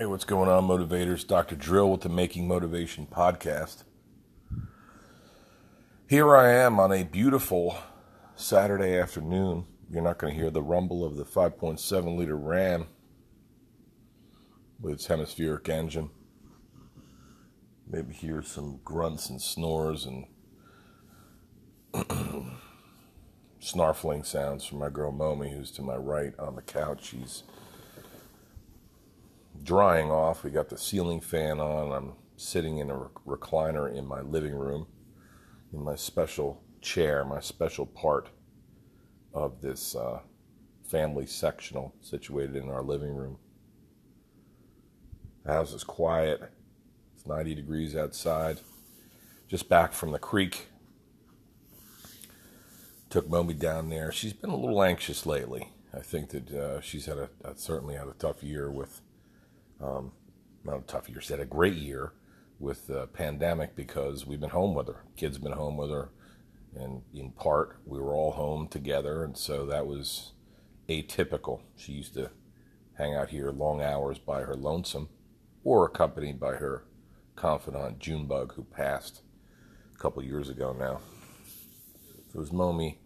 Hey, what's going on, motivators? Dr. Drill with the Making Motivation podcast. Here I am on a beautiful Saturday afternoon. You're not going to hear the rumble of the 5.7 liter Ram with its hemispheric engine. Maybe hear some grunts and snores and snarfling sounds from my girl Momi, who's to my right on the couch. She's drying off. We got the ceiling fan on. I'm sitting in a recliner in my living room, in my special chair, my special part of this uh, family sectional situated in our living room. The house is quiet. It's 90 degrees outside. Just back from the creek. Took Momi down there. She's been a little anxious lately. I think that uh, she's had a, certainly had a tough year with um, not a tough year, she had a great year with the pandemic because we've been home with her. Kids have been home with her, and in part we were all home together, and so that was atypical. She used to hang out here long hours by her lonesome, or accompanied by her confidant Junebug, who passed a couple years ago now. So as Momi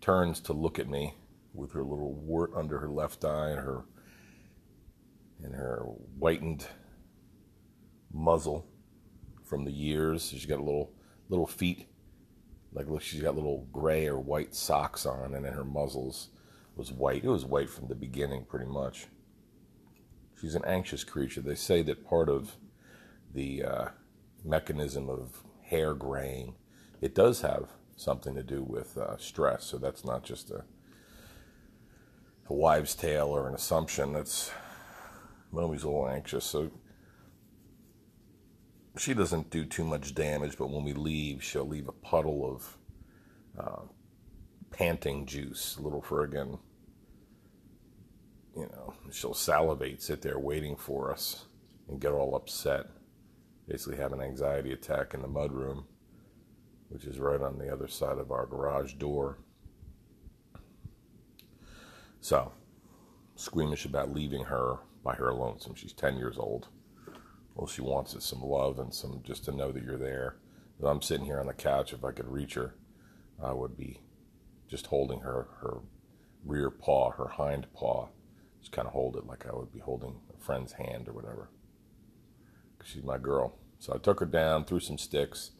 turns to look at me with her little wart under her left eye and her and her whitened muzzle from the years. She's got little little feet, like look, she's got little gray or white socks on, and then her muzzles was white. It was white from the beginning, pretty much. She's an anxious creature. They say that part of the uh, mechanism of hair graying, it does have something to do with uh, stress. So that's not just a, a wives' tale or an assumption. That's Momi's a little anxious, so she doesn't do too much damage, but when we leave, she'll leave a puddle of uh, panting juice, little friggin', you know, she'll salivate, sit there waiting for us, and get all upset. Basically, have an anxiety attack in the mudroom, which is right on the other side of our garage door. So, squeamish about leaving her by her lonesome. She's 10 years old. Well, she wants is some love and some just to know that you're there. If I'm sitting here on the couch, if I could reach her, I would be just holding her, her rear paw, her hind paw. Just kind of hold it like I would be holding a friend's hand or whatever. Because she's my girl. So I took her down, threw some sticks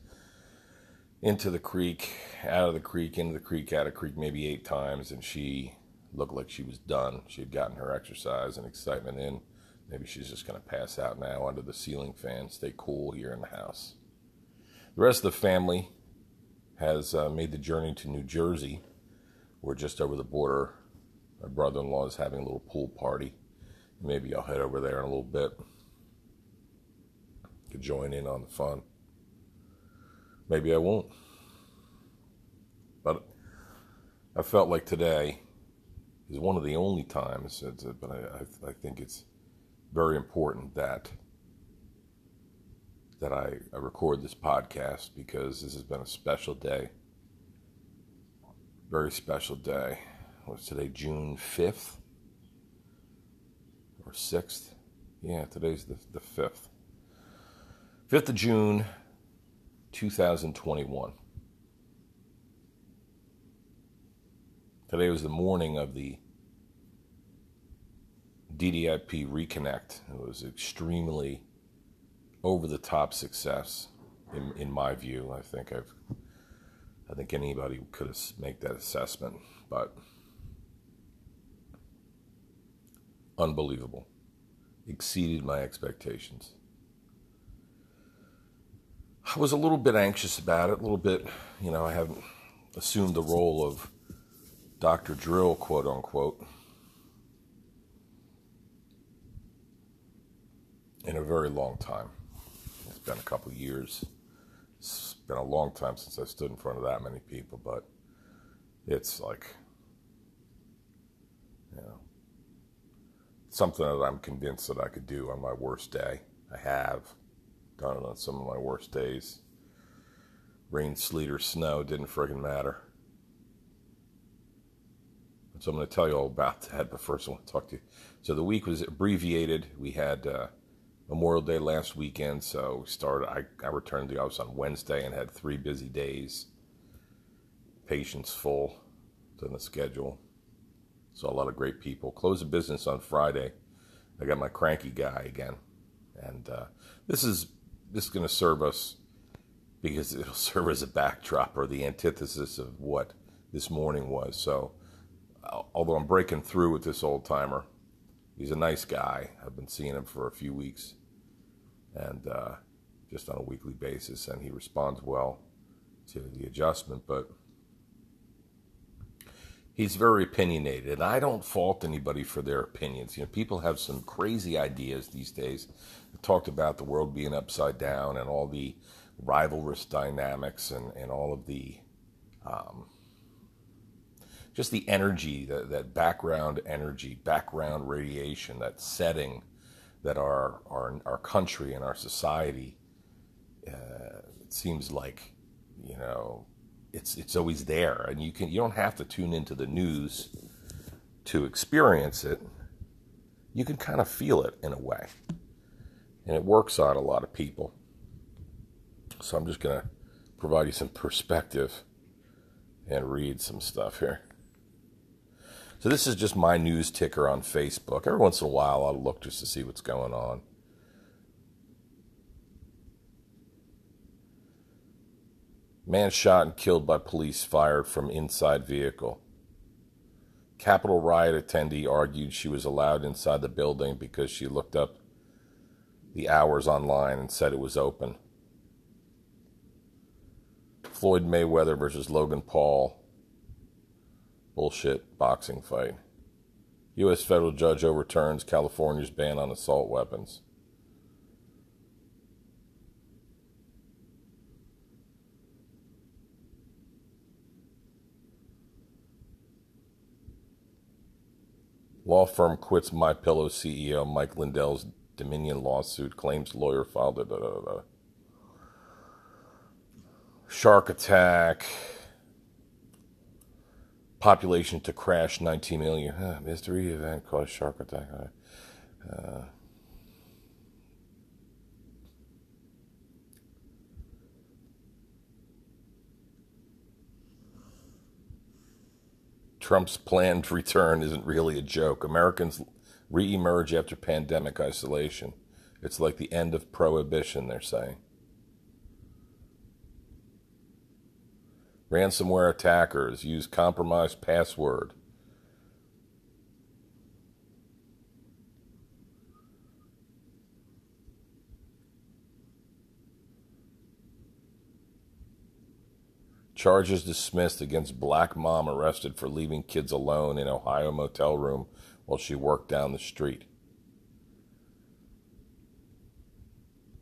into the creek, out of the creek, into the creek, out of the creek, maybe eight times, and she looked like she was done. She had gotten her exercise and excitement in. Maybe she's just going to pass out now under the ceiling fan, stay cool here in the house. The rest of the family has uh, made the journey to New Jersey. We're just over the border. My brother in law is having a little pool party. Maybe I'll head over there in a little bit. Could join in on the fun. Maybe I won't. But I felt like today is one of the only times, but I, I, think it's very important that that I, I record this podcast because this has been a special day. Very special day. What's today, June 5th or 6th? Yeah, today's the, the 5th. 5th of June, 2021. Today was the morning of the DDIP Reconnect. It was extremely over the top success, in, in my view. I think I've, I think anybody could make that assessment, but unbelievable, exceeded my expectations. I was a little bit anxious about it, a little bit, you know, I haven't assumed the role of Dr. Drill, quote unquote, in a very long time. It's been a couple years. It's been a long time since I stood in front of that many people, but it's like, you know, something that I'm convinced that I could do on my worst day. I have done it on some of my worst days. Rain, sleet, or snow didn't friggin' matter. So I'm going to tell you all about that. But first, I want to talk to you. So the week was abbreviated. We had uh, Memorial Day last weekend, so we started. I, I returned to the office on Wednesday and had three busy days. Patients full on the schedule. Saw a lot of great people. Closed the business on Friday. I got my cranky guy again, and uh, this is this is going to serve us because it'll serve as a backdrop or the antithesis of what this morning was. So, although I'm breaking through with this old timer, he's a nice guy. I've been seeing him for a few weeks, and uh, just on a weekly basis, and he responds well to the adjustment, but he's very opinionated, and I don't fault anybody for their opinions. You know, people have some crazy ideas these days. I talked about the world being upside down and all the rivalrous dynamics and, and all of the um, just the energy, that, that background energy, background radiation, that setting that our our, our country and our society uh, it seems like you know it's it's always there, and you can you don't have to tune into the news to experience it. You can kind of feel it in a way, and it works on a lot of people. So I'm just gonna provide you some perspective and read some stuff here. So this is just my news ticker on Facebook. Every once in a while, I'll look just to see what's going on. Man shot and killed by police fired from inside vehicle. Capitol riot attendee argued she was allowed inside the building because she looked up the hours online and said it was open. Floyd Mayweather versus Logan Paul. Bullshit boxing fight. U.S. federal judge overturns California's ban on assault weapons. Law firm quits My Pillow CEO Mike Lindell's Dominion lawsuit claims lawyer filed a shark attack. Population to crash 19 million. Huh, mystery event caused shark attack. Uh, Trump's planned return isn't really a joke. Americans re-emerge after pandemic isolation. It's like the end of prohibition, they're saying. Ransomware attackers use compromised password. Charges dismissed against black mom arrested for leaving kids alone in Ohio motel room while she worked down the street.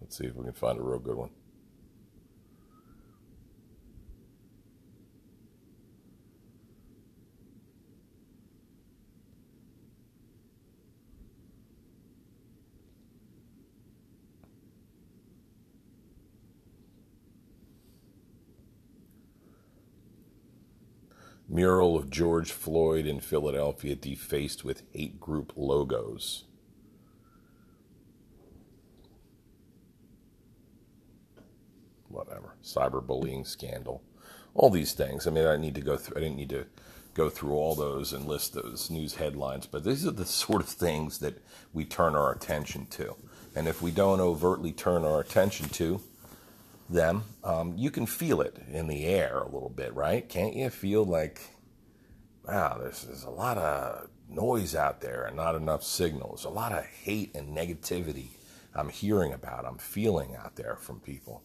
Let's see if we can find a real good one. Mural of George Floyd in Philadelphia defaced with hate group logos. Whatever. Cyberbullying scandal. All these things. I mean, I need to go through, I didn't need to go through all those and list those news headlines, but these are the sort of things that we turn our attention to. And if we don't overtly turn our attention to, them, um, you can feel it in the air a little bit, right? Can't you feel like, wow, there's, there's a lot of noise out there and not enough signals, a lot of hate and negativity I'm hearing about, I'm feeling out there from people.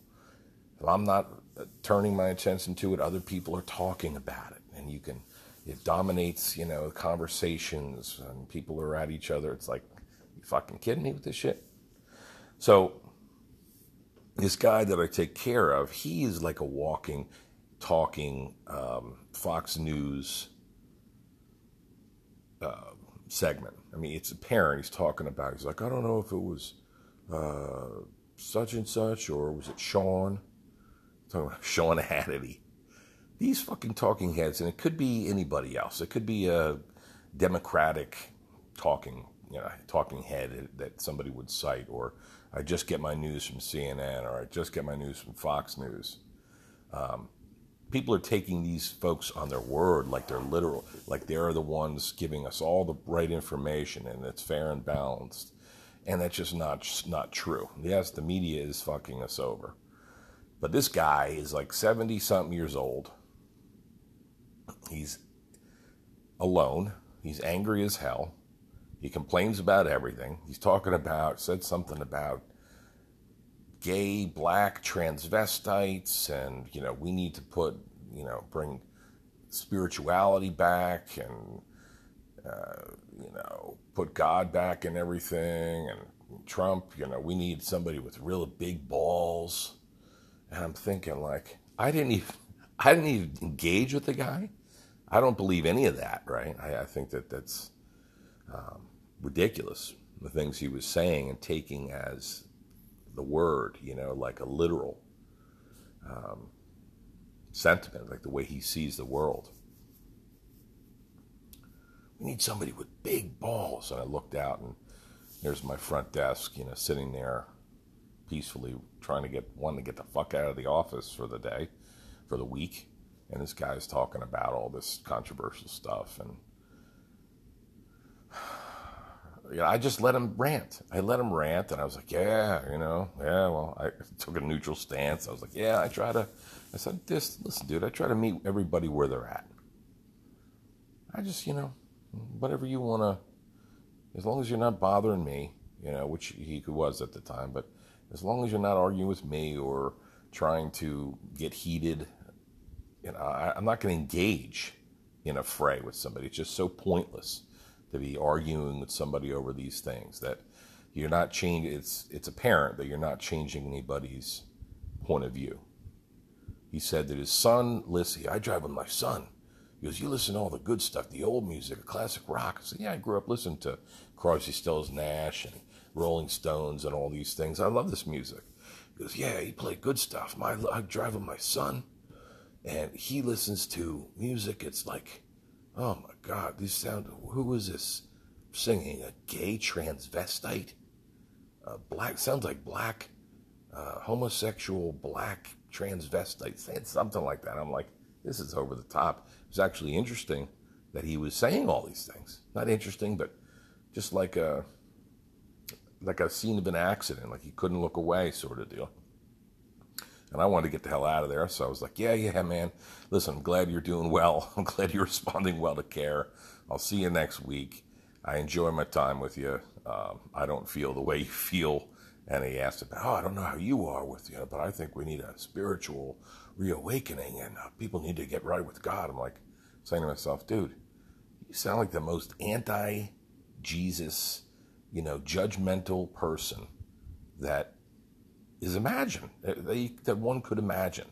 If I'm not uh, turning my attention to it, other people are talking about it, and you can, it dominates, you know, conversations, and people are at each other. It's like, you fucking kidding me with this shit? So this guy that I take care of, he is like a walking, talking um, Fox News uh, segment. I mean, it's apparent he's talking about. He's like, I don't know if it was uh, such and such or was it Sean? talking about Sean Hannity. These fucking talking heads, and it could be anybody else. It could be a Democratic talking, you know, talking head that somebody would cite, or I just get my news from CNN, or I just get my news from Fox News. Um, people are taking these folks on their word, like they're literal, like they're the ones giving us all the right information, and it's fair and balanced, and that's just not just not true. Yes, the media is fucking us over, but this guy is like seventy something years old. He's alone. He's angry as hell. He complains about everything. He's talking about, said something about gay, black transvestites, and, you know, we need to put, you know, bring spirituality back and, uh, you know, put God back in everything. And Trump, you know, we need somebody with real big balls. And I'm thinking, like, I didn't even, I didn't even engage with the guy. I don't believe any of that, right? I, I think that that's um, ridiculous, the things he was saying and taking as the word, you know, like a literal um, sentiment, like the way he sees the world. We need somebody with big balls. And I looked out, and there's my front desk, you know, sitting there peacefully trying to get one to get the fuck out of the office for the day, for the week and this guy's talking about all this controversial stuff and you know, I just let him rant. I let him rant, and I was like, "Yeah, you know, yeah." Well, I took a neutral stance. I was like, "Yeah, I try to." I said, "This, listen, dude. I try to meet everybody where they're at. I just, you know, whatever you want to, as long as you're not bothering me, you know, which he was at the time, but as long as you're not arguing with me or trying to get heated you know, I, am not going to engage in a fray with somebody. It's just so pointless to be arguing with somebody over these things that you're not changing. It's it's apparent that you're not changing anybody's point of view. He said that his son, listen, I drive with my son. He goes, you listen to all the good stuff, the old music, classic rock. I said, yeah, I grew up listening to Crosby, Stills, Nash, and Rolling Stones, and all these things. I love this music. He goes, yeah, he played good stuff. My, I drive with my son and he listens to music. It's like, oh my God, this sound. Who is this singing? A gay transvestite? A black sounds like black, uh, homosexual black transvestite, saying something like that. I'm like, this is over the top. It was actually interesting that he was saying all these things. Not interesting, but just like a like a scene of an accident, like he couldn't look away, sort of deal and I wanted to get the hell out of there. So I was like, yeah, yeah, man. Listen, I'm glad you're doing well. I'm glad you're responding well to care. I'll see you next week. I enjoy my time with you. Um, I don't feel the way you feel. And he asked about, oh, I don't know how you are with you, but I think we need a spiritual reawakening and uh, people need to get right with God. I'm like saying to myself, dude, you sound like the most anti Jesus, you know, judgmental person that is imagine they, that one could imagine.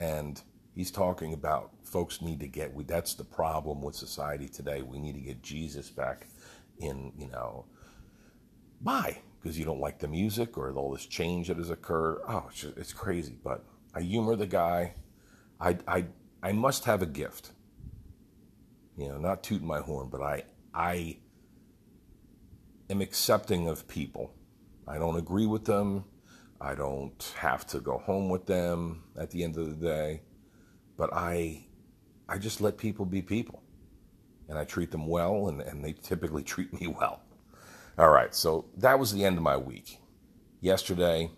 And he's talking about folks need to get. We, that's the problem with society today. We need to get Jesus back in. You know, why? Because you don't like the music or all this change that has occurred. Oh, it's, just, it's crazy. But I humor the guy. I I I must have a gift. You know, not tooting my horn, but I I am accepting of people. I don't agree with them. I don't have to go home with them at the end of the day, but I, I just let people be people, and I treat them well, and, and they typically treat me well. All right, so that was the end of my week. Yesterday,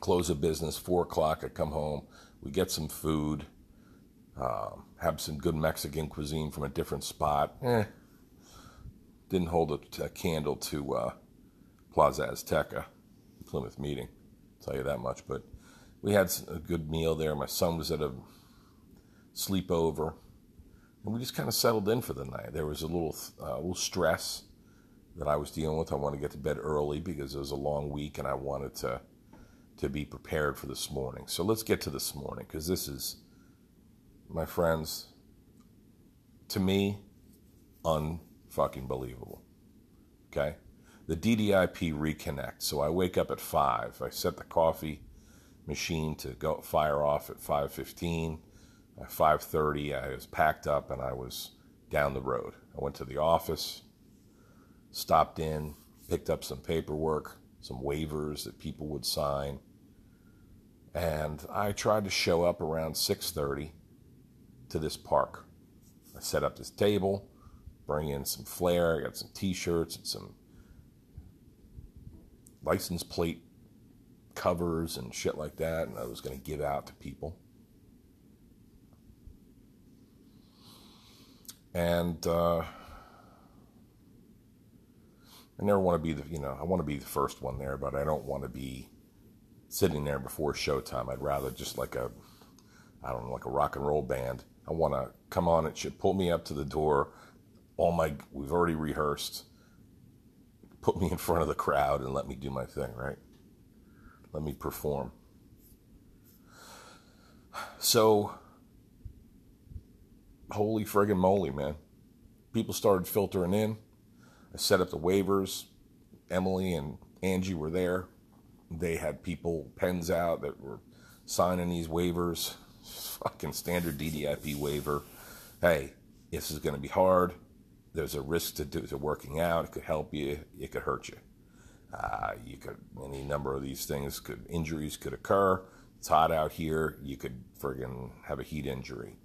close of business, four o'clock. I come home, we get some food, um, have some good Mexican cuisine from a different spot. Eh, didn't hold a, a candle to uh, Plaza Azteca. Plymouth Meeting. I'll tell you that much. But we had a good meal there. My son was at a sleepover, and we just kind of settled in for the night. There was a little, uh, little stress that I was dealing with. I wanted to get to bed early because it was a long week, and I wanted to to be prepared for this morning. So let's get to this morning because this is, my friends, to me, unfucking believable. Okay the DDIP reconnect. So I wake up at five. I set the coffee machine to go fire off at 5:15. At 5:30, I was packed up and I was down the road. I went to the office, stopped in, picked up some paperwork, some waivers that people would sign, and I tried to show up around 6:30 to this park. I set up this table, bring in some flair, I got some t-shirts and some license plate covers and shit like that, and I was going to give out to people. And uh, I never want to be the, you know, I want to be the first one there, but I don't want to be sitting there before showtime. I'd rather just like a, I don't know, like a rock and roll band. I want to come on. It should pull me up to the door. All my, we've already rehearsed. Put me in front of the crowd and let me do my thing, right? Let me perform. So, holy friggin' moly, man. People started filtering in. I set up the waivers. Emily and Angie were there. They had people, pens out that were signing these waivers. Fucking standard DDIP waiver. Hey, this is going to be hard. There's a risk to, do, to working out. It could help you. It could hurt you. Uh, you could any number of these things could injuries could occur. It's hot out here. You could friggin' have a heat injury.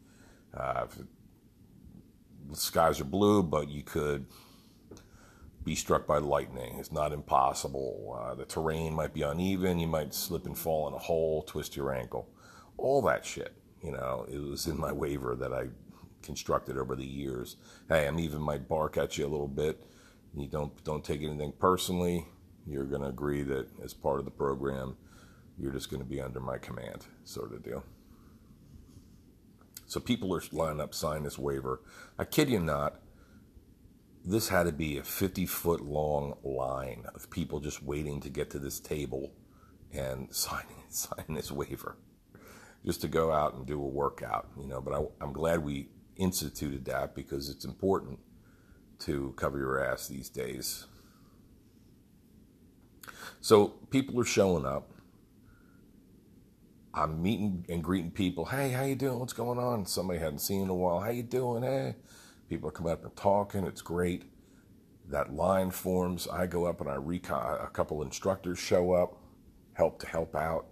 Uh, the skies are blue, but you could be struck by lightning. It's not impossible. Uh, the terrain might be uneven. You might slip and fall in a hole, twist your ankle. All that shit. You know, it was in my waiver that I constructed over the years. Hey, I'm even might bark at you a little bit. You don't don't take anything personally you're going to agree that as part of the program, you're just going to be under my command, sort of deal. So people are lining up, sign this waiver. I kid you not, this had to be a 50 foot long line of people just waiting to get to this table and sign, sign this waiver just to go out and do a workout, you know. But I, I'm glad we instituted that because it's important to cover your ass these days. So people are showing up. I'm meeting and greeting people. Hey, how you doing? What's going on? Somebody hadn't seen in a while. How you doing? Hey. People are coming up and talking. It's great. That line forms. I go up and I recon. A couple instructors show up, help to help out.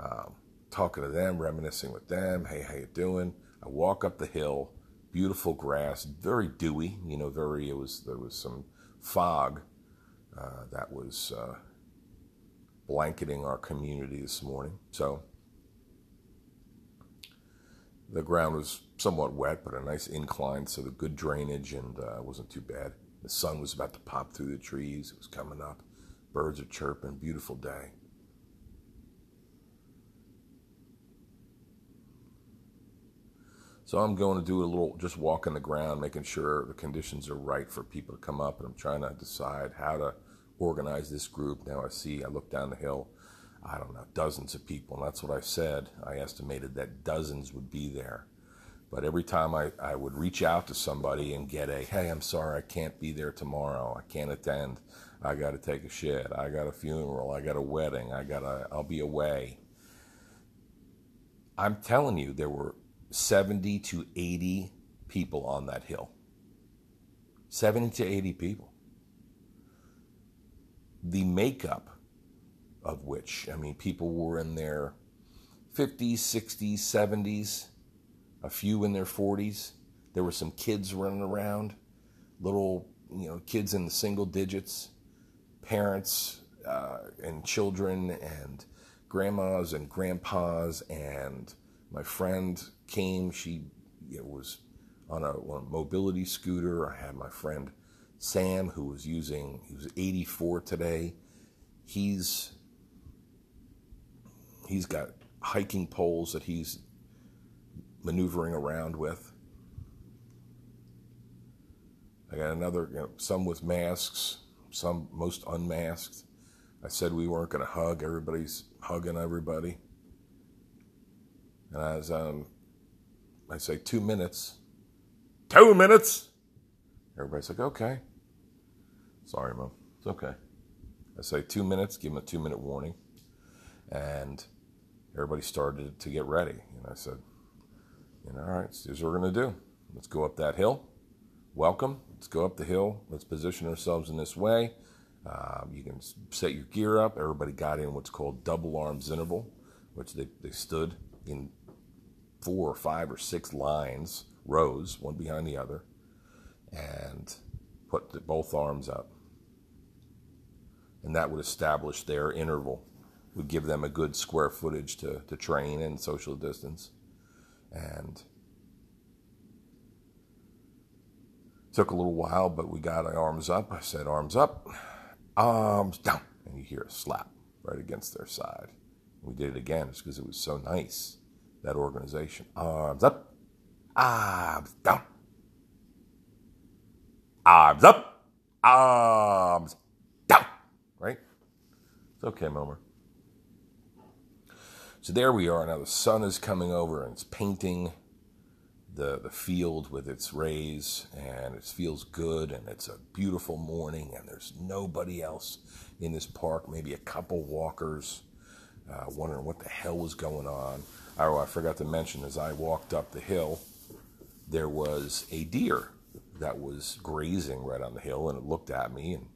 Um, talking to them, reminiscing with them. Hey, how you doing? I walk up the hill. Beautiful grass, very dewy. You know, very. It was there was some fog uh, that was uh, blanketing our community this morning. So the ground was somewhat wet, but a nice incline, so the good drainage and uh, wasn't too bad. The sun was about to pop through the trees. It was coming up. Birds are chirping. Beautiful day. So I'm going to do a little, just walking the ground, making sure the conditions are right for people to come up. And I'm trying to decide how to organize this group. Now I see, I look down the hill, I don't know, dozens of people. And that's what I said. I estimated that dozens would be there. But every time I, I would reach out to somebody and get a, hey, I'm sorry, I can't be there tomorrow. I can't attend. I got to take a shit. I got a funeral. I got a wedding. I got to, I'll be away. I'm telling you, there were 70 to 80 people on that hill. 70 to 80 people. The makeup of which, I mean, people were in their 50s, 60s, 70s, a few in their 40s. There were some kids running around, little, you know, kids in the single digits, parents uh, and children, and grandmas and grandpas, and my friend came. She know, was on a, on a mobility scooter. I had my friend Sam, who was using, he was 84 today. He's he's got hiking poles that he's maneuvering around with. I got another, you know, some with masks, some most unmasked. I said we weren't going to hug. Everybody's hugging everybody. And as um, I say two minutes, two minutes, everybody's like, okay. Sorry, Mom. It's okay. I say two minutes, give them a two minute warning. And everybody started to get ready. And I said, you know, all right, here's what we're going to do. Let's go up that hill. welcome. Let's go up the hill. Let's position ourselves in this way. Um, you can set your gear up. Everybody got in what's called double arms interval, which they, they stood in four or five or six lines, rows, one behind the other, and put the, both arms up. And that would establish their interval, would give them a good square footage to, to train and social distance. And took a little while, but we got our arms up. I said, arms up, arms down. And you hear a slap right against their side. We did it again just because it was so nice, that organization. Arms up, arms down. Arms up, arms down. Right? It's okay, Momer. So there we are. Now the sun is coming over and it's painting the, the field with its rays, and it feels good, and it's a beautiful morning, and there's nobody else in this park, maybe a couple walkers uh, wondering what the hell was going on. Oh, I forgot to mention, as I walked up the hill, there was a deer that was grazing right on the hill, and it looked at me, and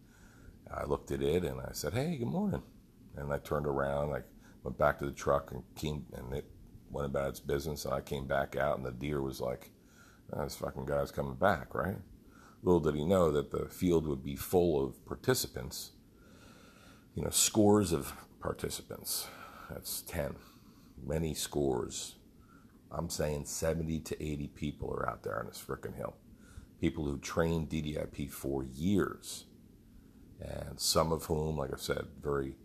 I looked at it, and I said, "Hey, good morning." And I turned around, I went back to the truck, and came, and it went about its business, and I came back out, and the deer was like, oh, "This fucking guy's coming back," right? Little did he know that the field would be full of participants, you know, scores of participants. That's 10, many scores. I'm saying 70 to 80 people are out there on this frickin' hill. People who trained DDIP for years, and some of whom, like I said, very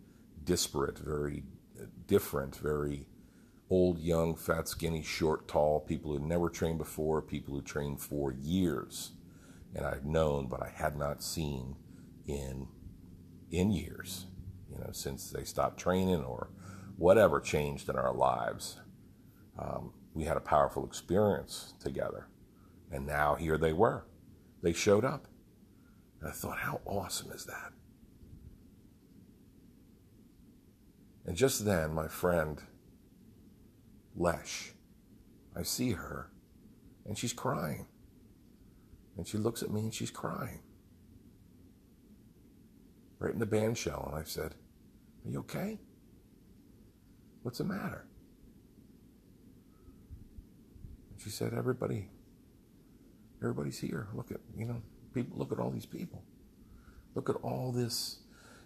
disparate, very uh, different, very old, young, fat, skinny, short, tall, people who never trained before, people who trained for years. And I've known, but I had not seen in in years, you know, since they stopped training or whatever changed in our lives. Um, we had a powerful experience together. And now here they were. They showed up. And I thought, how awesome is that? And just then, my friend Lesh. I see her, and she's crying. And she looks at me and she's crying. Right in the band shell. And I said, Are you okay? What's the matter? And she said, Everybody, everybody's here. Look at, you know, people, look at all these people. Look at all this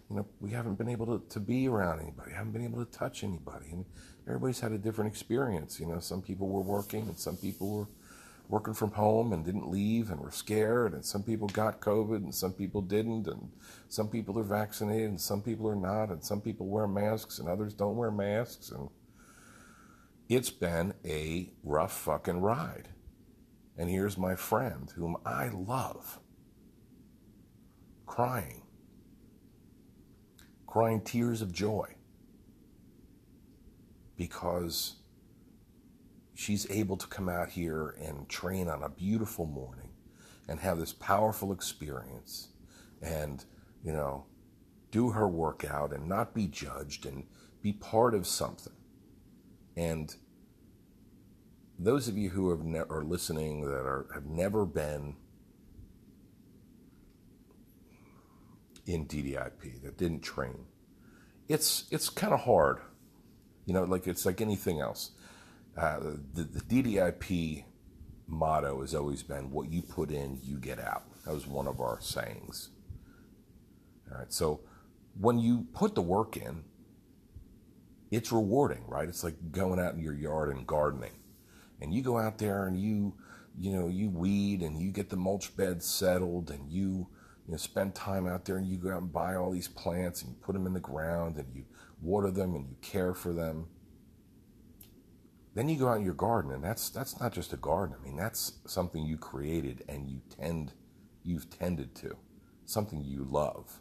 you know, we haven't been able to, to be around anybody, haven't been able to touch anybody. And everybody's had a different experience. You know, some people were working and some people were working from home and didn't leave and were scared. And some people got COVID and some people didn't. And some people are vaccinated and some people are not. And some people wear masks and others don't wear masks. And it's been a rough fucking ride. And here's my friend, whom I love, crying crying tears of joy because she's able to come out here and train on a beautiful morning and have this powerful experience and, you know, do her workout and not be judged and be part of something. And those of you who have ne- are listening that are have never been in DDIP that didn't train. It's it's kind of hard, you know. Like it's like anything else. Uh, the, the DDIP motto has always been "What you put in, you get out." That was one of our sayings. All right, so when you put the work in, it's rewarding, right? It's like going out in your yard and gardening, and you go out there and you, you know, you weed and you get the mulch beds settled and you you know, spend time out there and you go out and buy all these plants and you put them in the ground and you water them and you care for them. Then you go out in your garden and that's that's not just a garden. I mean, that's something you created and you tend you've tended to. Something you love.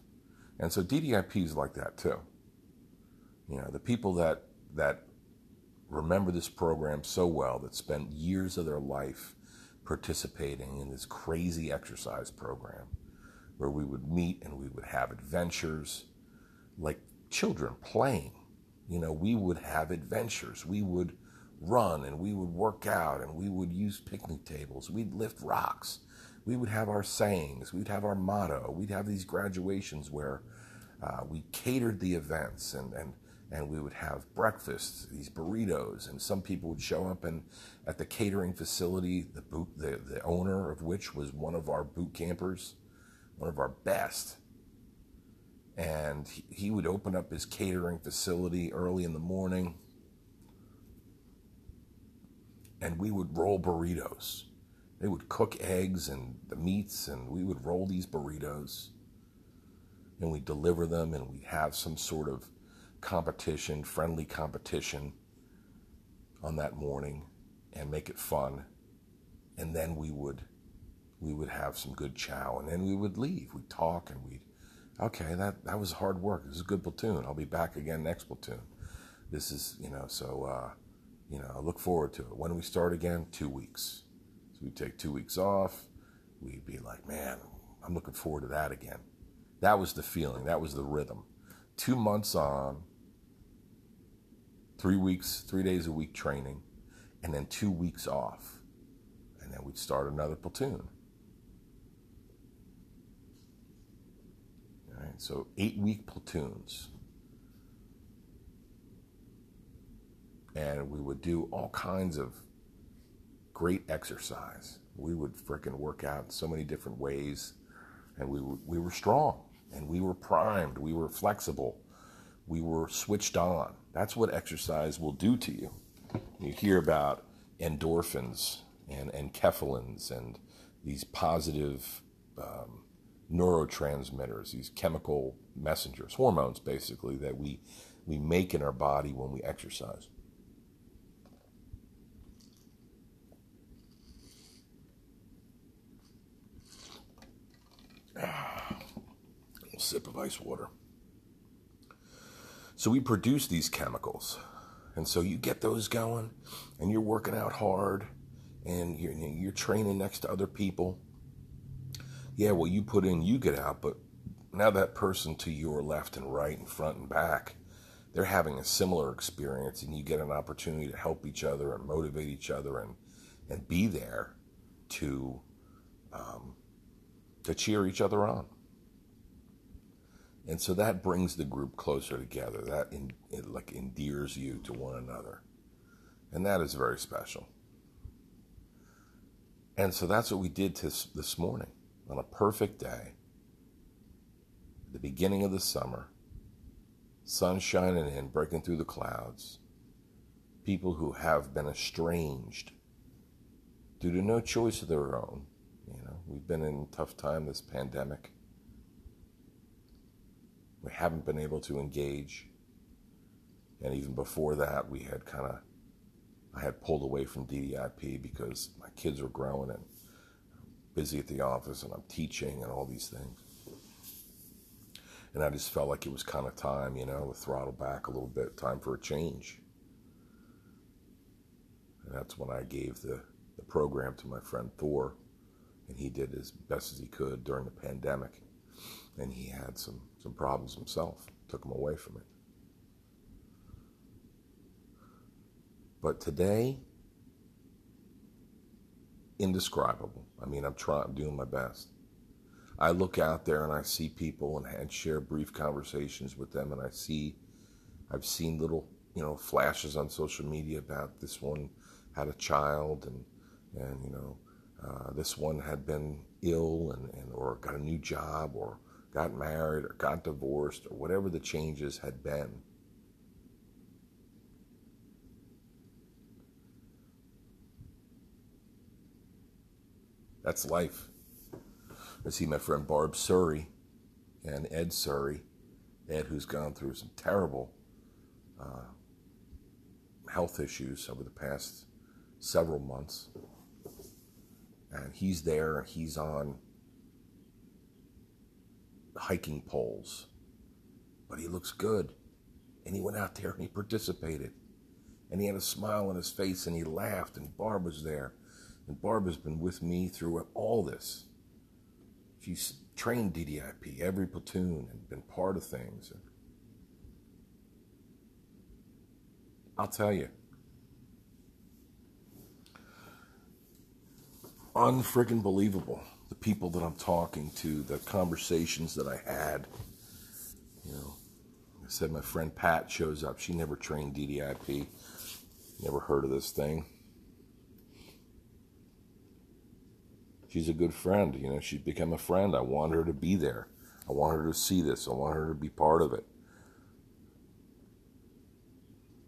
And so DDIP is like that too. You know, the people that that remember this program so well that spent years of their life participating in this crazy exercise program where we would meet and we would have adventures like children playing. You know, we would have adventures. We would run and we would work out and we would use picnic tables. We'd lift rocks. we would have our sayings, we'd have our motto, we'd have these graduations where uh, we catered the events and, and, and we would have breakfast, these burritos, and some people would show up and at the catering facility, the, boot, the, the owner of which was one of our boot campers, one of our best. And he would open up his catering facility early in the morning and we would roll burritos. They would cook eggs and the meats, and we would roll these burritos and we deliver them and we have some sort of competition, friendly competition on that morning and make it fun. And then we would we would have some good chow and then we would leave. We'd talk and we'd okay, that, that was hard work. This is a good platoon. I'll be back again next platoon. This is, you know, so uh, you know, I look forward to it. When we start again? Two weeks. So we take two weeks off. We'd be like, man, I'm looking forward to that again. That was the feeling. That was the rhythm. Two months on, three weeks, three days a week training, and then two weeks off. And then we'd start another platoon. All right, so eight week platoons. And we would do all kinds of great exercise. We would freaking work out so many different ways, and we were, we were strong, and we were primed, we were flexible, we were switched on. That's what exercise will do to you. You hear about endorphins and, and kephalins and these positive um, neurotransmitters, these chemical messengers, hormones basically, that we, we make in our body when we exercise. sip of ice water. So we produce these chemicals. And so you get those going and you're working out hard and you're, you're training next to other people. Yeah, well, you put in, you get out, but now that person to your left and right and front and back, they're having a similar experience and you get an opportunity to help each other and motivate each other and, and be there to, um, to cheer each other on. And so that brings the group closer together. That in, it like endears you to one another. And that is very special. And so that's what we did this, this morning on a perfect day, the beginning of the summer, sun shining in, breaking through the clouds, people who have been estranged due to no choice of their own. We've been in tough time this pandemic we haven't been able to engage. And even before that, we had kind of, I had pulled away from DDIP because my kids were growing and busy at the office and I'm teaching and all these things. And I just felt like it was kind of time, you know, to throttle back a little bit, time for a change. And that's when I gave the, the program to my friend Thor, and he did as best as he could during the pandemic. And he had some some problems himself, took him away from it. But today, indescribable. I mean, I'm trying, I'm doing my best. I look out there and I see people and, and share brief conversations with them, and I see, I've seen little, you know, flashes on social media about this one had a child and, and you know, uh, this one had been ill and, and or got a new job or got married or got divorced or whatever the changes had been. That's life. I see my friend Barb Surrey and Ed Surrey, Ed, who's gone through some terrible uh, health issues over the past several months. And he's there, he's on hiking poles. But he looks good. And he went out there and he participated. And he had a smile on his face and he laughed. And Barb was there. And Barb has been with me through all this. She's trained DDIP, every platoon, and been part of things. I'll tell you, unfriggin' believable the people that I'm talking to, the conversations that I had. You know, I said my friend Pat shows up. She never trained DDIP, never heard of this thing. She's a good friend. You know, she's become a friend. I want her to be there. I want her to see this. I want her to be part of it.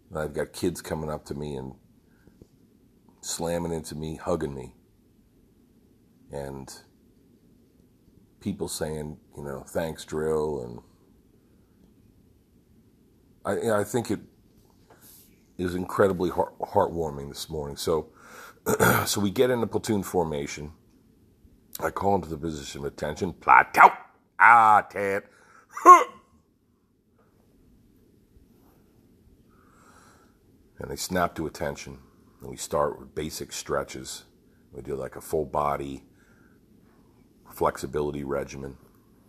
And I've got kids coming up to me and slamming into me, hugging me. And people saying, you know, thanks, drill. And I, I think it is incredibly heart, heartwarming this morning. So, so we get into platoon formation. I call into the position of attention. Plateau. Ah, Ted. and they snap to attention. And we start with basic stretches. We do like a full body flexibility regimen,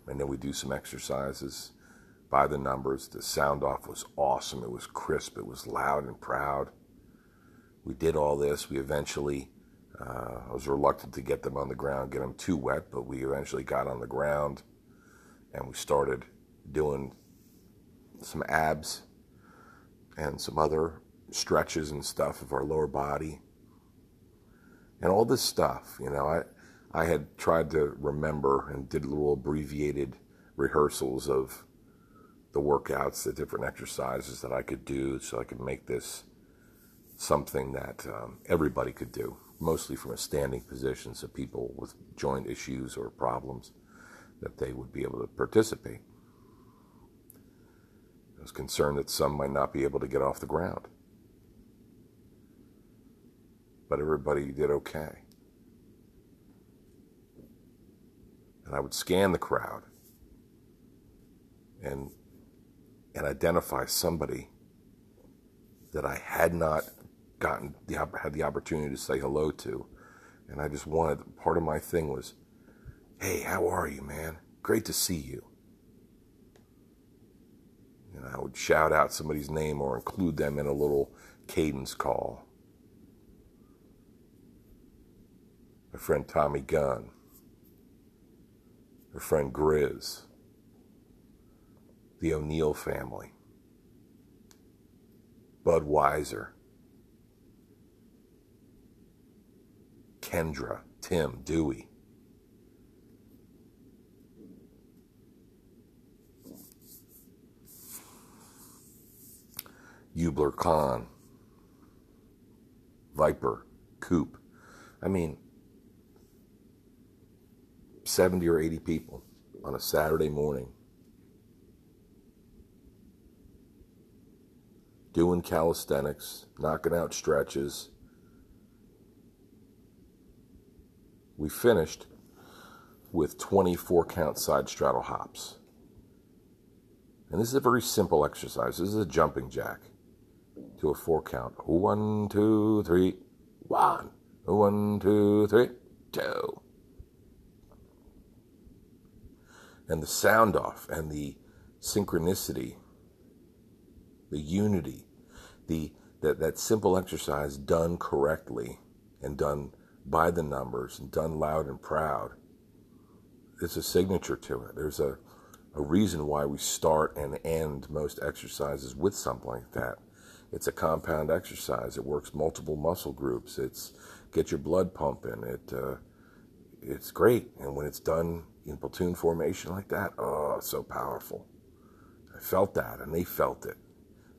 and then we do some exercises by the numbers. The sound off was awesome. It was crisp. It was loud and proud. We did all this. We eventually, uh, I was reluctant to get them on the ground, get them too wet, but we eventually got on the ground and we started doing some abs and some other stretches and stuff of our lower body and all this stuff. You know, I I had tried to remember and did little abbreviated rehearsals of the workouts, the different exercises that I could do, so I could make this something that um, everybody could do, mostly from a standing position, so people with joint issues or problems that they would be able to participate. I was concerned that some might not be able to get off the ground but everybody did okay. And I would scan the crowd and and identify somebody that I had not gotten the had the opportunity to say hello to, and I just wanted part of my thing was, "Hey, how are you, man? Great to see you." And I would shout out somebody's name or include them in a little cadence call. my friend Tommy Gunn, her friend Grizz, the O'Neill family, Bud Weiser, Kendra, Tim, Dewey. Hubler Khan, Viper, Coop. I mean, 70 or 80 people on a Saturday morning doing calisthenics, knocking out stretches. We finished with 24 count side straddle hops. And this is a very simple exercise. This is a jumping jack to a four count. One, two, three, one. One, two, three, two. And the sound off and the synchronicity, the unity, the that, that simple exercise done correctly and done by the numbers and done loud and proud. There's a signature to it. There's a, a reason why we start and end most exercises with something like that. It's a compound exercise. It works multiple muscle groups. It's get your blood pumping. It uh, it's great, and when it's done in platoon formation like that, oh, so powerful. I felt that, and they felt it.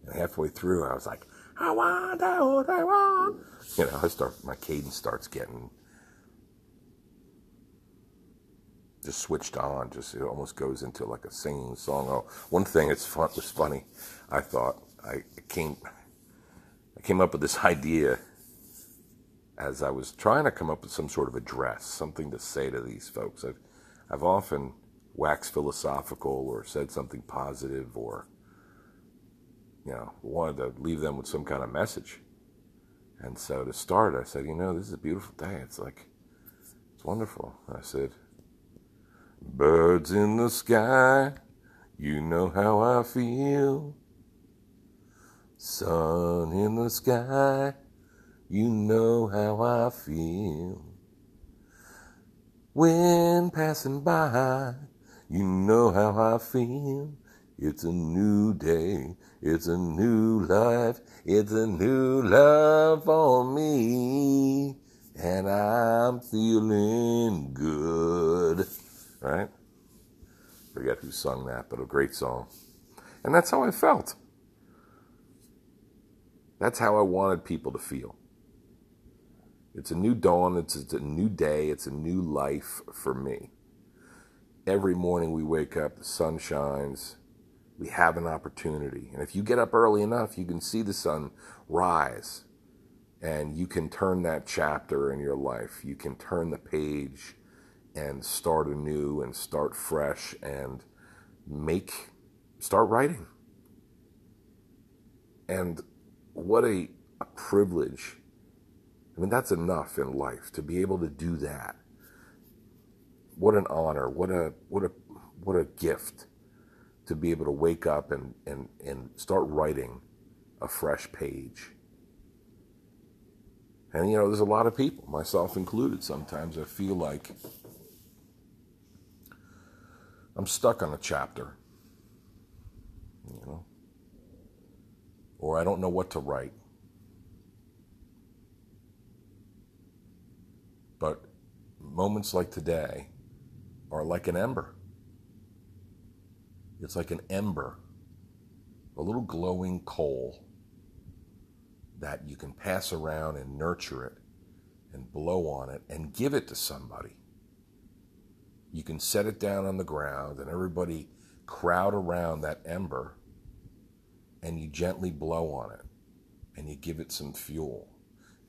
And halfway through, I was like, I want what I want. You know, I start my cadence starts getting just switched on. Just it almost goes into like a singing song. Oh, one thing that's fun was funny. I thought I came I came up with this idea as I was trying to come up with some sort of address, something to say to these folks. I've I've often waxed philosophical or said something positive or, you know, wanted to leave them with some kind of message. And so to start, I said, you know, this is a beautiful day. It's like, it's wonderful. I said, birds in the sky, you know how I feel. Sun in the sky, you know how I feel. When passing by, you know how I feel. It's a new day. It's a new life. It's a new love for me. And I'm feeling good. Right? Forget who sung that, but a great song. And that's how I felt. That's how I wanted people to feel. It's a new dawn, it's, it's a new day, it's a new life for me. Every morning we wake up, the sun shines, we have an opportunity. And if you get up early enough, you can see the sun rise and you can turn that chapter in your life. You can turn the page and start anew and start fresh and make, start writing. And what a, a privilege. I mean, that's enough in life to be able to do that. What an honor. What a, what a, what a gift to be able to wake up and, and, and start writing a fresh page. And, you know, there's a lot of people, myself included, sometimes I feel like I'm stuck on a chapter, you know, or I don't know what to write. But moments like today are like an ember. It's like an ember, a little glowing coal that you can pass around and nurture it and blow on it and give it to somebody. You can set it down on the ground and everybody crowd around that ember and you gently blow on it and you give it some fuel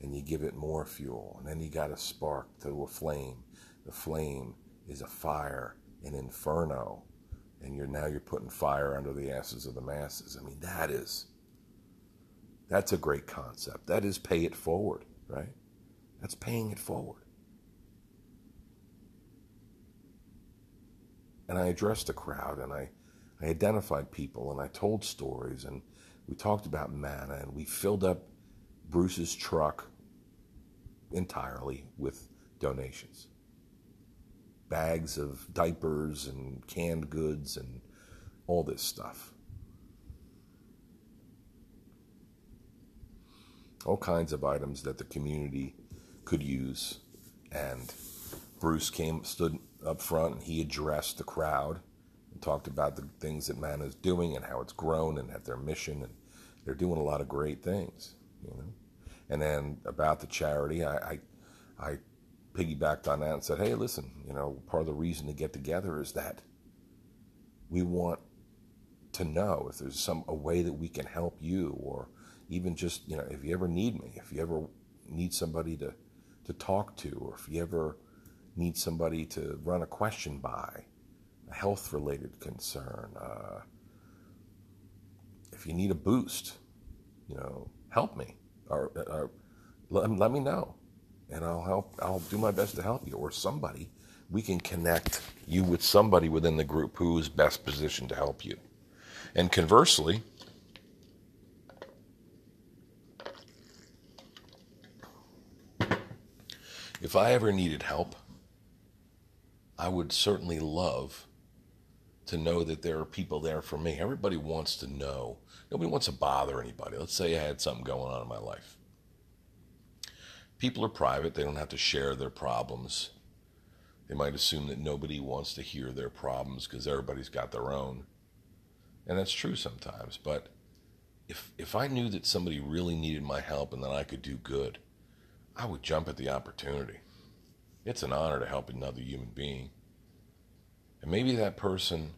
and you give it more fuel and then you got a spark to a flame. The flame is a fire, an inferno and you're now you're putting fire under the asses of the masses. I mean, that is that's a great concept. That is pay it forward, right? That's paying it forward. And I addressed the crowd and I, I identified people and I told stories and we talked about manna and we filled up Bruce's truck entirely with donations bags of diapers and canned goods and all this stuff. All kinds of items that the community could use. And Bruce came, stood up front, and he addressed the crowd and talked about the things that MANA is doing and how it's grown and at their mission. And they're doing a lot of great things, you know. And then about the charity, I, I, I piggybacked on that and said, hey, listen, you know, part of the reason to get together is that we want to know if there's some a way that we can help you or even just, you know, if you ever need me, if you ever need somebody to, to talk to, or if you ever need somebody to run a question by, a health related concern, uh, if you need a boost, you know, help me or, or let, let me know and I'll help. I'll do my best to help you or somebody. We can connect you with somebody within the group who is best positioned to help you. And conversely, if I ever needed help, I would certainly love to know that there are people there for me. Everybody wants to know. Nobody wants to bother anybody. Let's say I had something going on in my life people are private, they don't have to share their problems. They might assume that nobody wants to hear their problems because everybody's got their own. And that's true sometimes, but if if I knew that somebody really needed my help and that I could do good, I would jump at the opportunity. It's an honor to help another human being. And maybe that person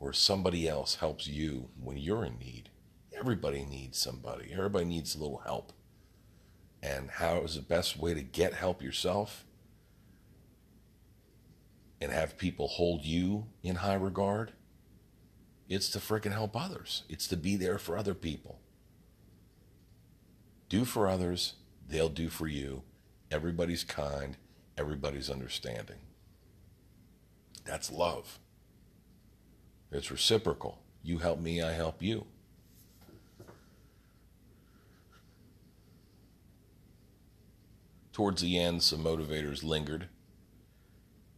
or somebody else helps you when you're in need. Everybody needs somebody. Everybody needs a little help and how is the best way to get help yourself and have people hold you in high regard? It's to freaking help others. It's to be there for other people. Do for others, they'll do for you. Everybody's kind, everybody's understanding. That's love. It's reciprocal. You help me, I help you. Towards the end, some motivators lingered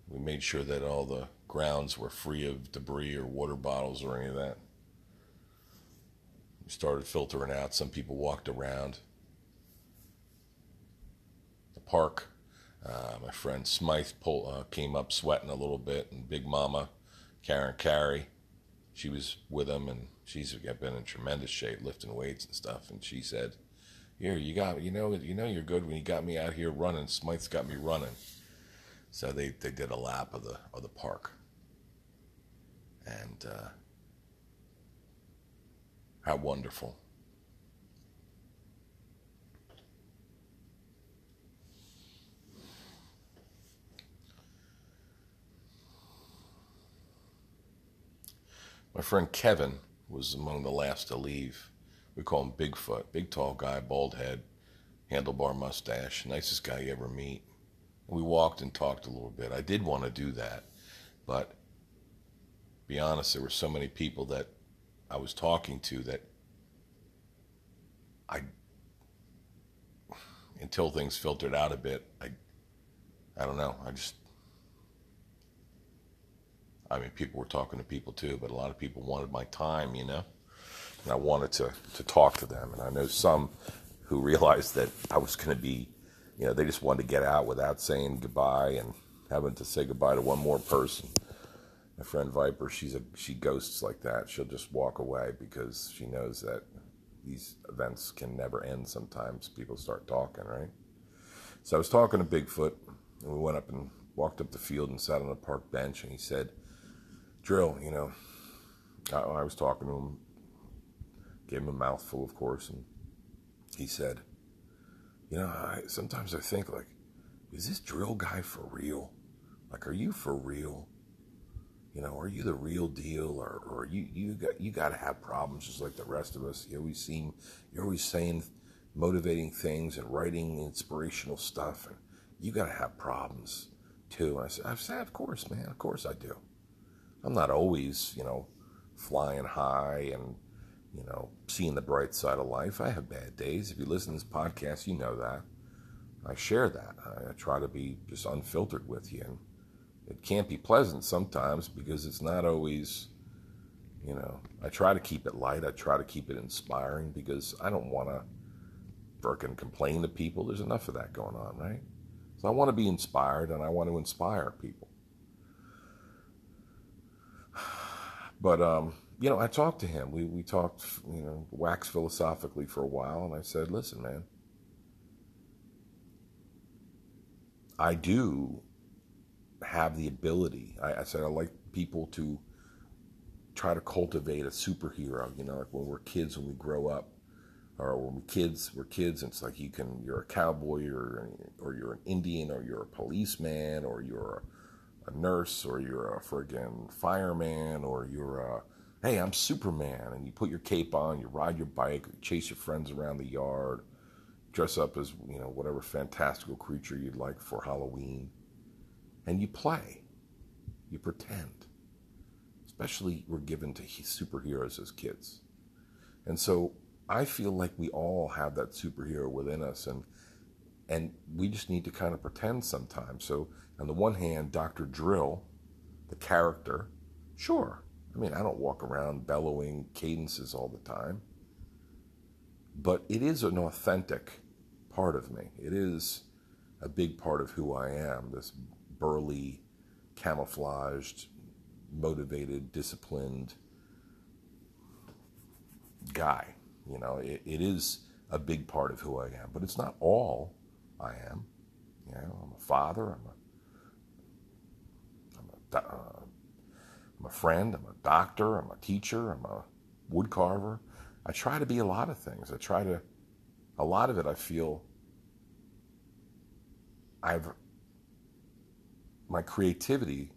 We made sure that all the grounds were free of debris or water bottles or any of that. We started filtering out. Some people walked around the park. Uh, my friend Smythe pull, uh, came up sweating a little bit, and Big Mama, Karen Carey, she was with him, and she's been in tremendous shape, lifting weights and stuff. And she said, "Here, you got, you know, you know, you're good when you got me out here running. Smythe's got me running." So they, they did a lap of the of the park, and uh, how wonderful! My friend Kevin was among the last to leave. We call him Bigfoot. Big, tall guy, bald head, handlebar mustache, nicest guy you ever meet. We walked and talked a little bit. I did want to do that, but be honest, there were so many people that I was talking to that I, until things filtered out a bit, I, I don't know. I just I mean, people were talking to people too, but a lot of people wanted my time, you know, and I wanted to to talk to them. And I know some who realized that I was going to be, you know, they just wanted to get out without saying goodbye and having to say goodbye to one more person. My friend Viper, she's a she ghosts like that. She'll just walk away because she knows that these events can never end. Sometimes people start talking, right? So I was talking to Bigfoot, and we went up and walked up the field and sat on a park bench, and he said drill, you know. I, I was talking to him, gave him a mouthful, of course, and he said, You know, I, sometimes I think, like, is this drill guy for real? Like, are you for real? You know, are you the real deal, or, or you you got you got to have problems just like the rest of us? You always seem you're always saying motivating things and writing inspirational stuff, and you got to have problems too. And I said, I said, of course, man, of course I do. I'm not always, you know, flying high and, you know, seeing the bright side of life. I have bad days. If you listen to this podcast, you know that. I share that. I try to be just unfiltered with you. And it can't be pleasant sometimes because it's not always, you know, I try to keep it light. I try to keep it inspiring because I don't want to freaking complain to people. There's enough of that going on, right? So I want to be inspired and I want to inspire people. But um, you know, I talked to him. We we talked, you know, wax philosophically for a while, and I said, "Listen, man, I do have the ability." I, I said, "I like people to try to cultivate a superhero." You know, like when we're kids, when we grow up, or when we're kids, we're kids, and it's like you can, you're a cowboy, or or you're an Indian, or you're a policeman, or you're a a nurse or you're a friggin' fireman or you're a hey i'm superman and you put your cape on you ride your bike chase your friends around the yard dress up as you know whatever fantastical creature you'd like for halloween and you play. You pretend. Especially we're given to superheroes as kids. And so i feel like we all have that superhero within us and and we just need to kind of pretend sometimes. So, on the one hand, Dr. Drill, the character, sure. I mean, I don't walk around bellowing cadences all the time, but it is an authentic part of me. It is a big part of who I am this burly, camouflaged, motivated, disciplined guy. You know, it, it is a big part of who I am, but it's not all I am. You know, I'm a father. I'm a, I'm a, uh, I'm a friend. I'm a doctor. I'm a teacher. I'm a wood carver. I try to be a lot of things. I try to, a lot of it I feel I've, my creativity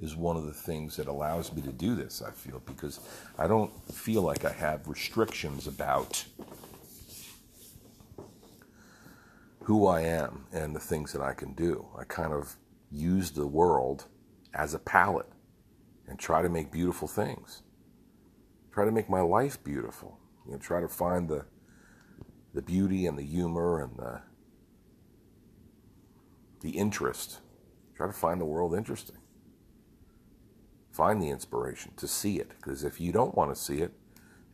is one of the things that allows me to do this, I feel, because I don't feel like I have restrictions about who I am and the things that I can do. I kind of use the world as a palette and try to make beautiful things. Try to make my life beautiful. You know, try to find the the beauty and the humor and the the interest. Try to find the world interesting. Find the inspiration to see it. Because if you don't want to see it,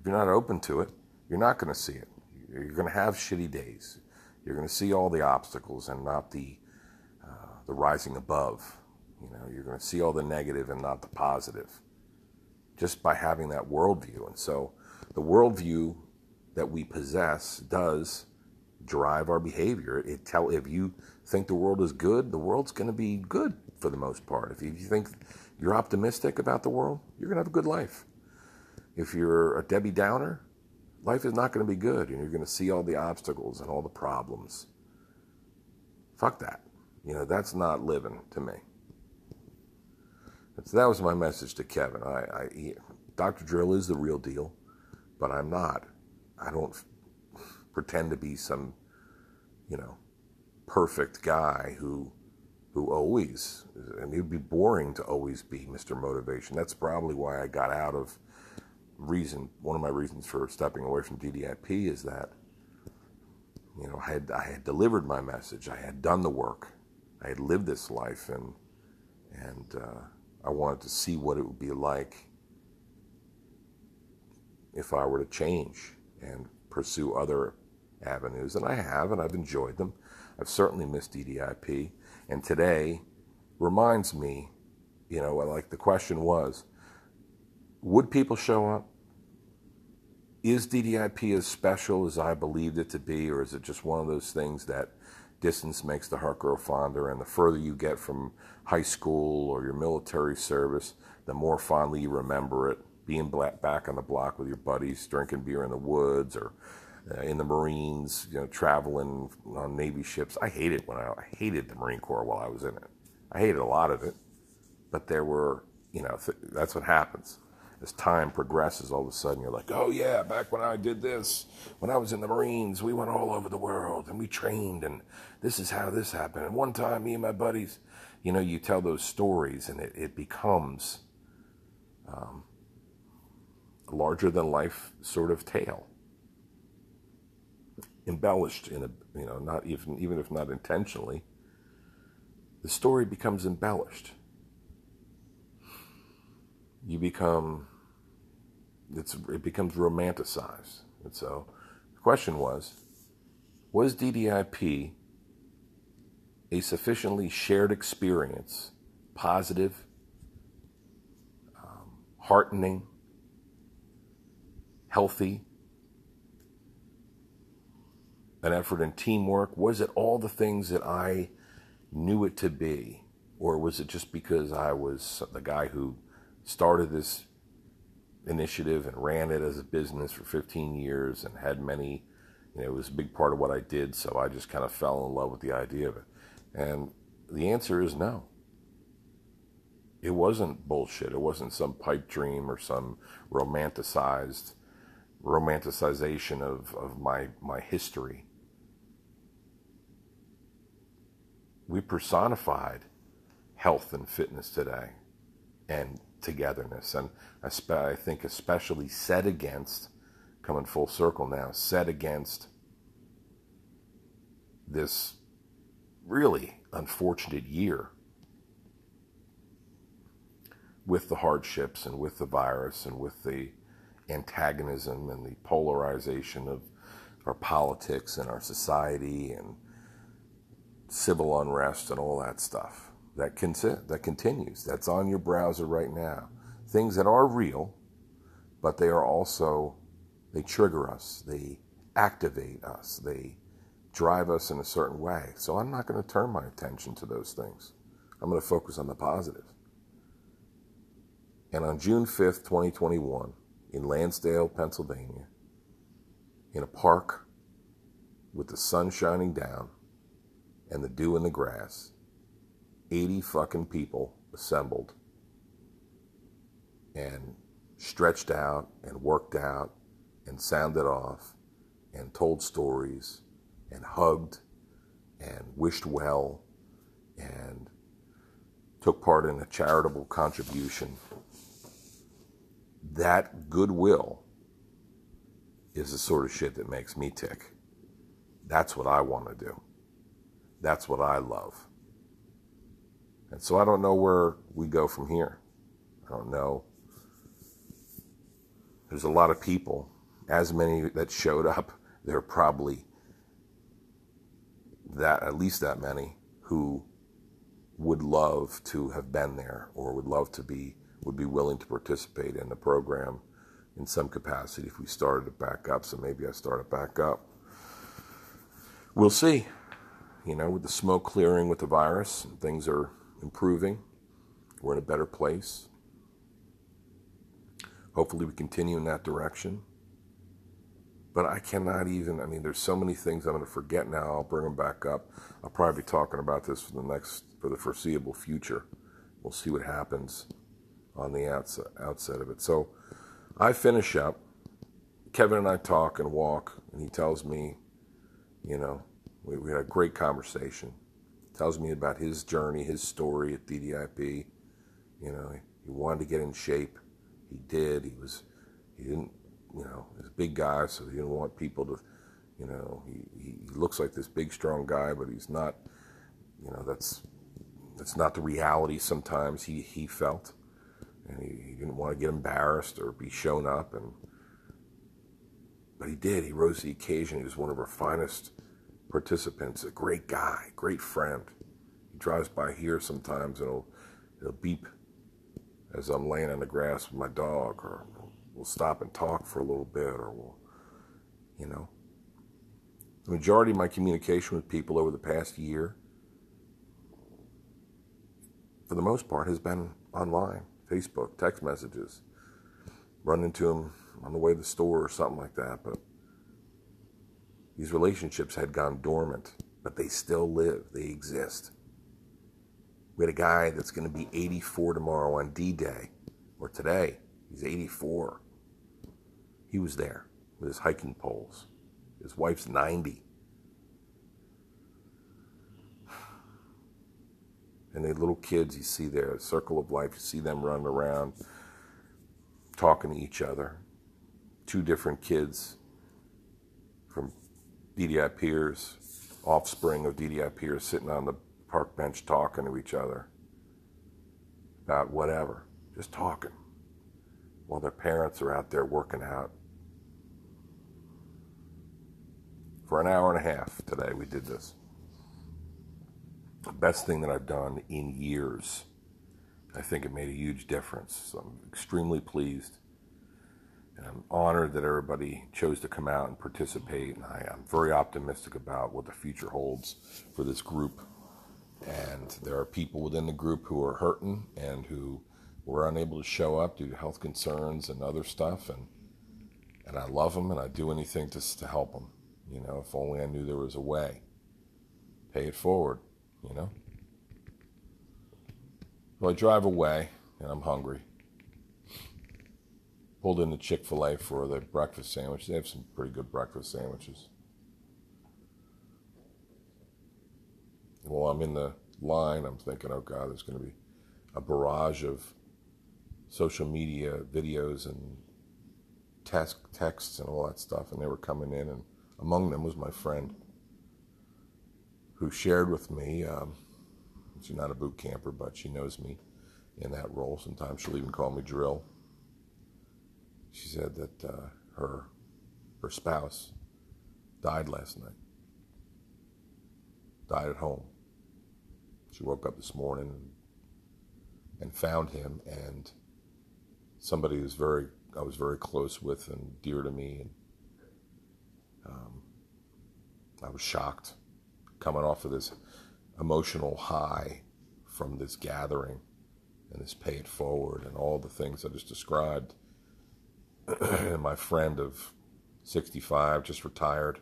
if you're not open to it, you're not going to see it. You're going to have shitty days. You're going to see all the obstacles and not the uh, the rising above. You know, you're going to see all the negative and not the positive. Just by having that worldview, and so the worldview that we possess does drive our behavior. It tell if you think the world is good, the world's going to be good for the most part. If you think you're optimistic about the world, you're going to have a good life. If you're a Debbie Downer, life is not going to be good and you're going to see all the obstacles and all the problems. Fuck that. You know, that's not living to me. So that was my message to Kevin. I, I he, Dr. Drill is the real deal, but I'm not. I don't pretend to be some, you know, perfect guy who who always and it'd be boring to always be Mr. Motivation. That's probably why I got out of reason one of my reasons for stepping away from DDIP is that you know I had I had delivered my message. I had done the work. I had lived this life and and uh, I wanted to see what it would be like if I were to change and pursue other avenues, and I have, and I've enjoyed them. I've certainly missed DDIP, and today reminds me, you know, like the question was, would people show up? Is DDIP as special as I believed it to be, or is it just one of those things that distance makes the heart grow fonder, and the further you get from high school or your military service, the more fondly you remember it? Being back on the block with your buddies, drinking beer in the woods, or uh, in the Marines, you know, traveling on Navy ships. I hated when I, I, hated the Marine Corps while I was in it. I hated a lot of it, but there were, you know, th- that's what happens. As time progresses, all of a sudden you're like, oh yeah, back when I did this, when I was in the Marines, we went all over the world and we trained, and this is how this happened. And one time, me and my buddies, you know, you tell those stories, and it, it becomes um, a larger than life sort of tale embellished in a you know not even even if not intentionally the story becomes embellished you become it's it becomes romanticized and so the question was was DDIP a sufficiently shared experience positive um, heartening healthy an effort in teamwork? Was it all the things that I knew it to be? Or was it just because I was the guy who started this initiative and ran it as a business for 15 years and had many, you know, it was a big part of what I did, so I just kind of fell in love with the idea of it. And the answer is no. It wasn't bullshit. It wasn't some pipe dream or some romanticized romanticization of, of my, my history. we personified health and fitness today and togetherness. And I, spe- I think, especially set against, coming full circle now, set against this really unfortunate year with the hardships and with the virus and with the antagonism and the polarization of our politics and our society and civil unrest and all that stuff. That that continues. That's on your browser right now. Things that are real, but they are also they trigger us. They activate us. They drive us in a certain way. So I'm not going to turn my attention to those things. I'm going to focus on the positive. And on June 5th, 2021, in Lansdale, Pennsylvania, in a park with the sun shining down, and the dew in the grass. 80 fucking people assembled and stretched out and worked out and sounded off and told stories and hugged and wished well and took part in a charitable contribution. That goodwill is the sort of shit that makes me tick. That's what I want to do. That's what I love. And so I don't know where we go from here. I don't know. There's a lot of people, as many that showed up, there are probably that at least that many who would love to have been there or would love to be would be willing to participate in the program in some capacity if we started it back up. So maybe I start it back up. We'll see. You know, with the smoke clearing with the virus, things are improving. We're in a better place. Hopefully, we continue in that direction. But I cannot even, I mean, there's so many things I'm going to forget now. I'll bring them back up. I'll probably be talking about this for the next, for the foreseeable future. We'll see what happens on the outset, outset of it. So I finish up. Kevin and I talk and walk, and he tells me, you know, we, we had a great conversation. Tells me about his journey, his story at DDIP. You know, he, wanted to get in shape. He did. He was, he didn't, you know, he's a big guy, so he didn't want people to, you know, he, he looks like this big, strong guy, but he's not, you know, that's, that's not the reality sometimes he, he felt and he, he, didn't want to get embarrassed or be shown up and but he did he rose to the occasion he was one of our finest participants a great guy great friend he drives by here sometimes and he'll, he'll beep as i'm laying on the grass with my dog or we'll stop and talk for a little bit or we'll you know the majority of my communication with people over the past year for the most part has been online Facebook, text messages, run into them on the way to the store or something like that. But these relationships had gone dormant, but they still live, they exist. We had a guy that's going to be 84 tomorrow on D Day, or today. He's 84. He was there with his hiking poles. His wife's 90. and the little kids you see there, circle of life, you see them running around, talking to each other. Two different kids from DDI peers, offspring of DDI peers, sitting on the park bench talking to each other about whatever, just talking while their parents are out there working out. For an hour and a half today, we did this the best thing that I've done in years. I think it made a huge difference. So I'm extremely pleased. And I'm honored that everybody chose to come out and participate. And I am very optimistic about what the future holds for this group. And there are people within the group who are hurting and who were unable to show up due to health concerns and other stuff. And and I love them and I do anything to, to help them. You know, if only I knew there was a way. Pay it forward you know? So I drive away and I'm hungry. Pulled into Chick fil A for the breakfast sandwich. They have some pretty good breakfast sandwiches. While I'm in the line, I'm thinking, oh God, there's going to be a barrage of social media videos and text, texts and all that stuff. And they were coming in, and among them was my friend who shared with me. Um, she's not a boot camper, but she knows me in that role. Sometimes she'll even call me Drill. She said that uh, her her spouse died last night. Died at home. She woke up this morning and, found him, and somebody who's very I was very close with and dear to me, and um, I was shocked coming off of this emotional high from this gathering and this pay it forward and all the things I just described. my friend of 65 just retired.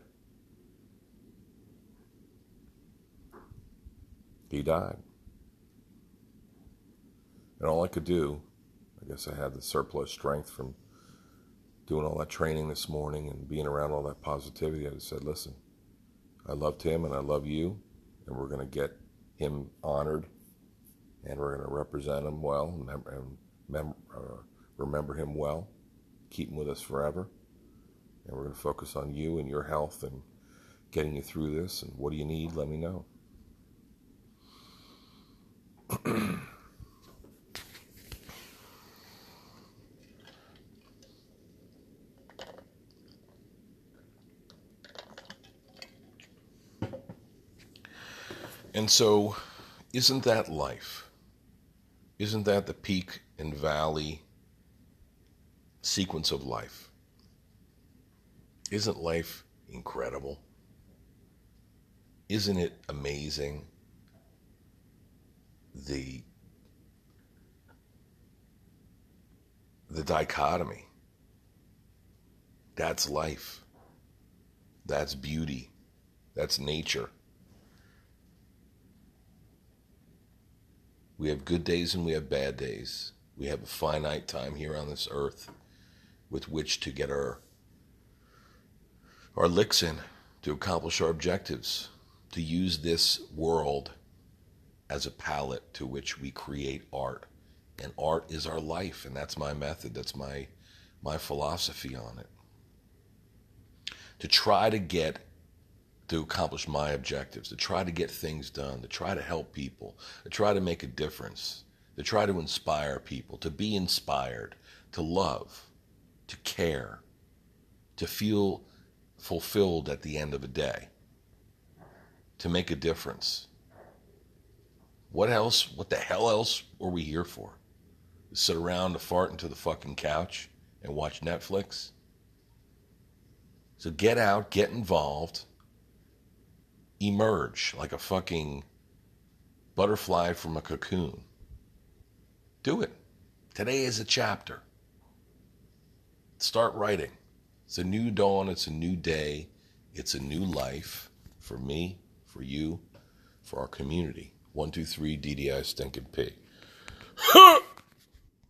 He died. And all I could do, I guess I had the surplus strength from doing all that training this morning and being around all that positivity. I just said, listen, I loved him and I love you, and we're going to get him honored, and we're going to represent him well and mem- uh, remember him well, keep him with us forever, and we're going to focus on you and your health and getting you through this. And what do you need? Let me know. and so, isn't that life? Isn't that the peak and valley sequence of life? Isn't life incredible? Isn't it amazing? The the dichotomy. That's life. That's beauty. That's nature. We have good days and we have bad days. We have a finite time here on this earth with which to get our our licks in to accomplish our objectives, to use this world as a palette to which we create art. And art is our life, and that's my method, that's my my philosophy on it. To try to get to accomplish my objectives, to try to get things done, to try to help people, to try to make a difference, to try to inspire people, to be inspired, to love, to care, to feel fulfilled at the end of a day, to make a difference. What else? What the hell else were we here for? To sit around to fart into the fucking couch and watch Netflix? So get out, get involved, emerge like a fucking butterfly from a cocoon. Do it. Today is a chapter. Start writing. It's a new dawn, it's a new day, it's a new life for me, for you, for our community. One, two, three, DDI Stinking P.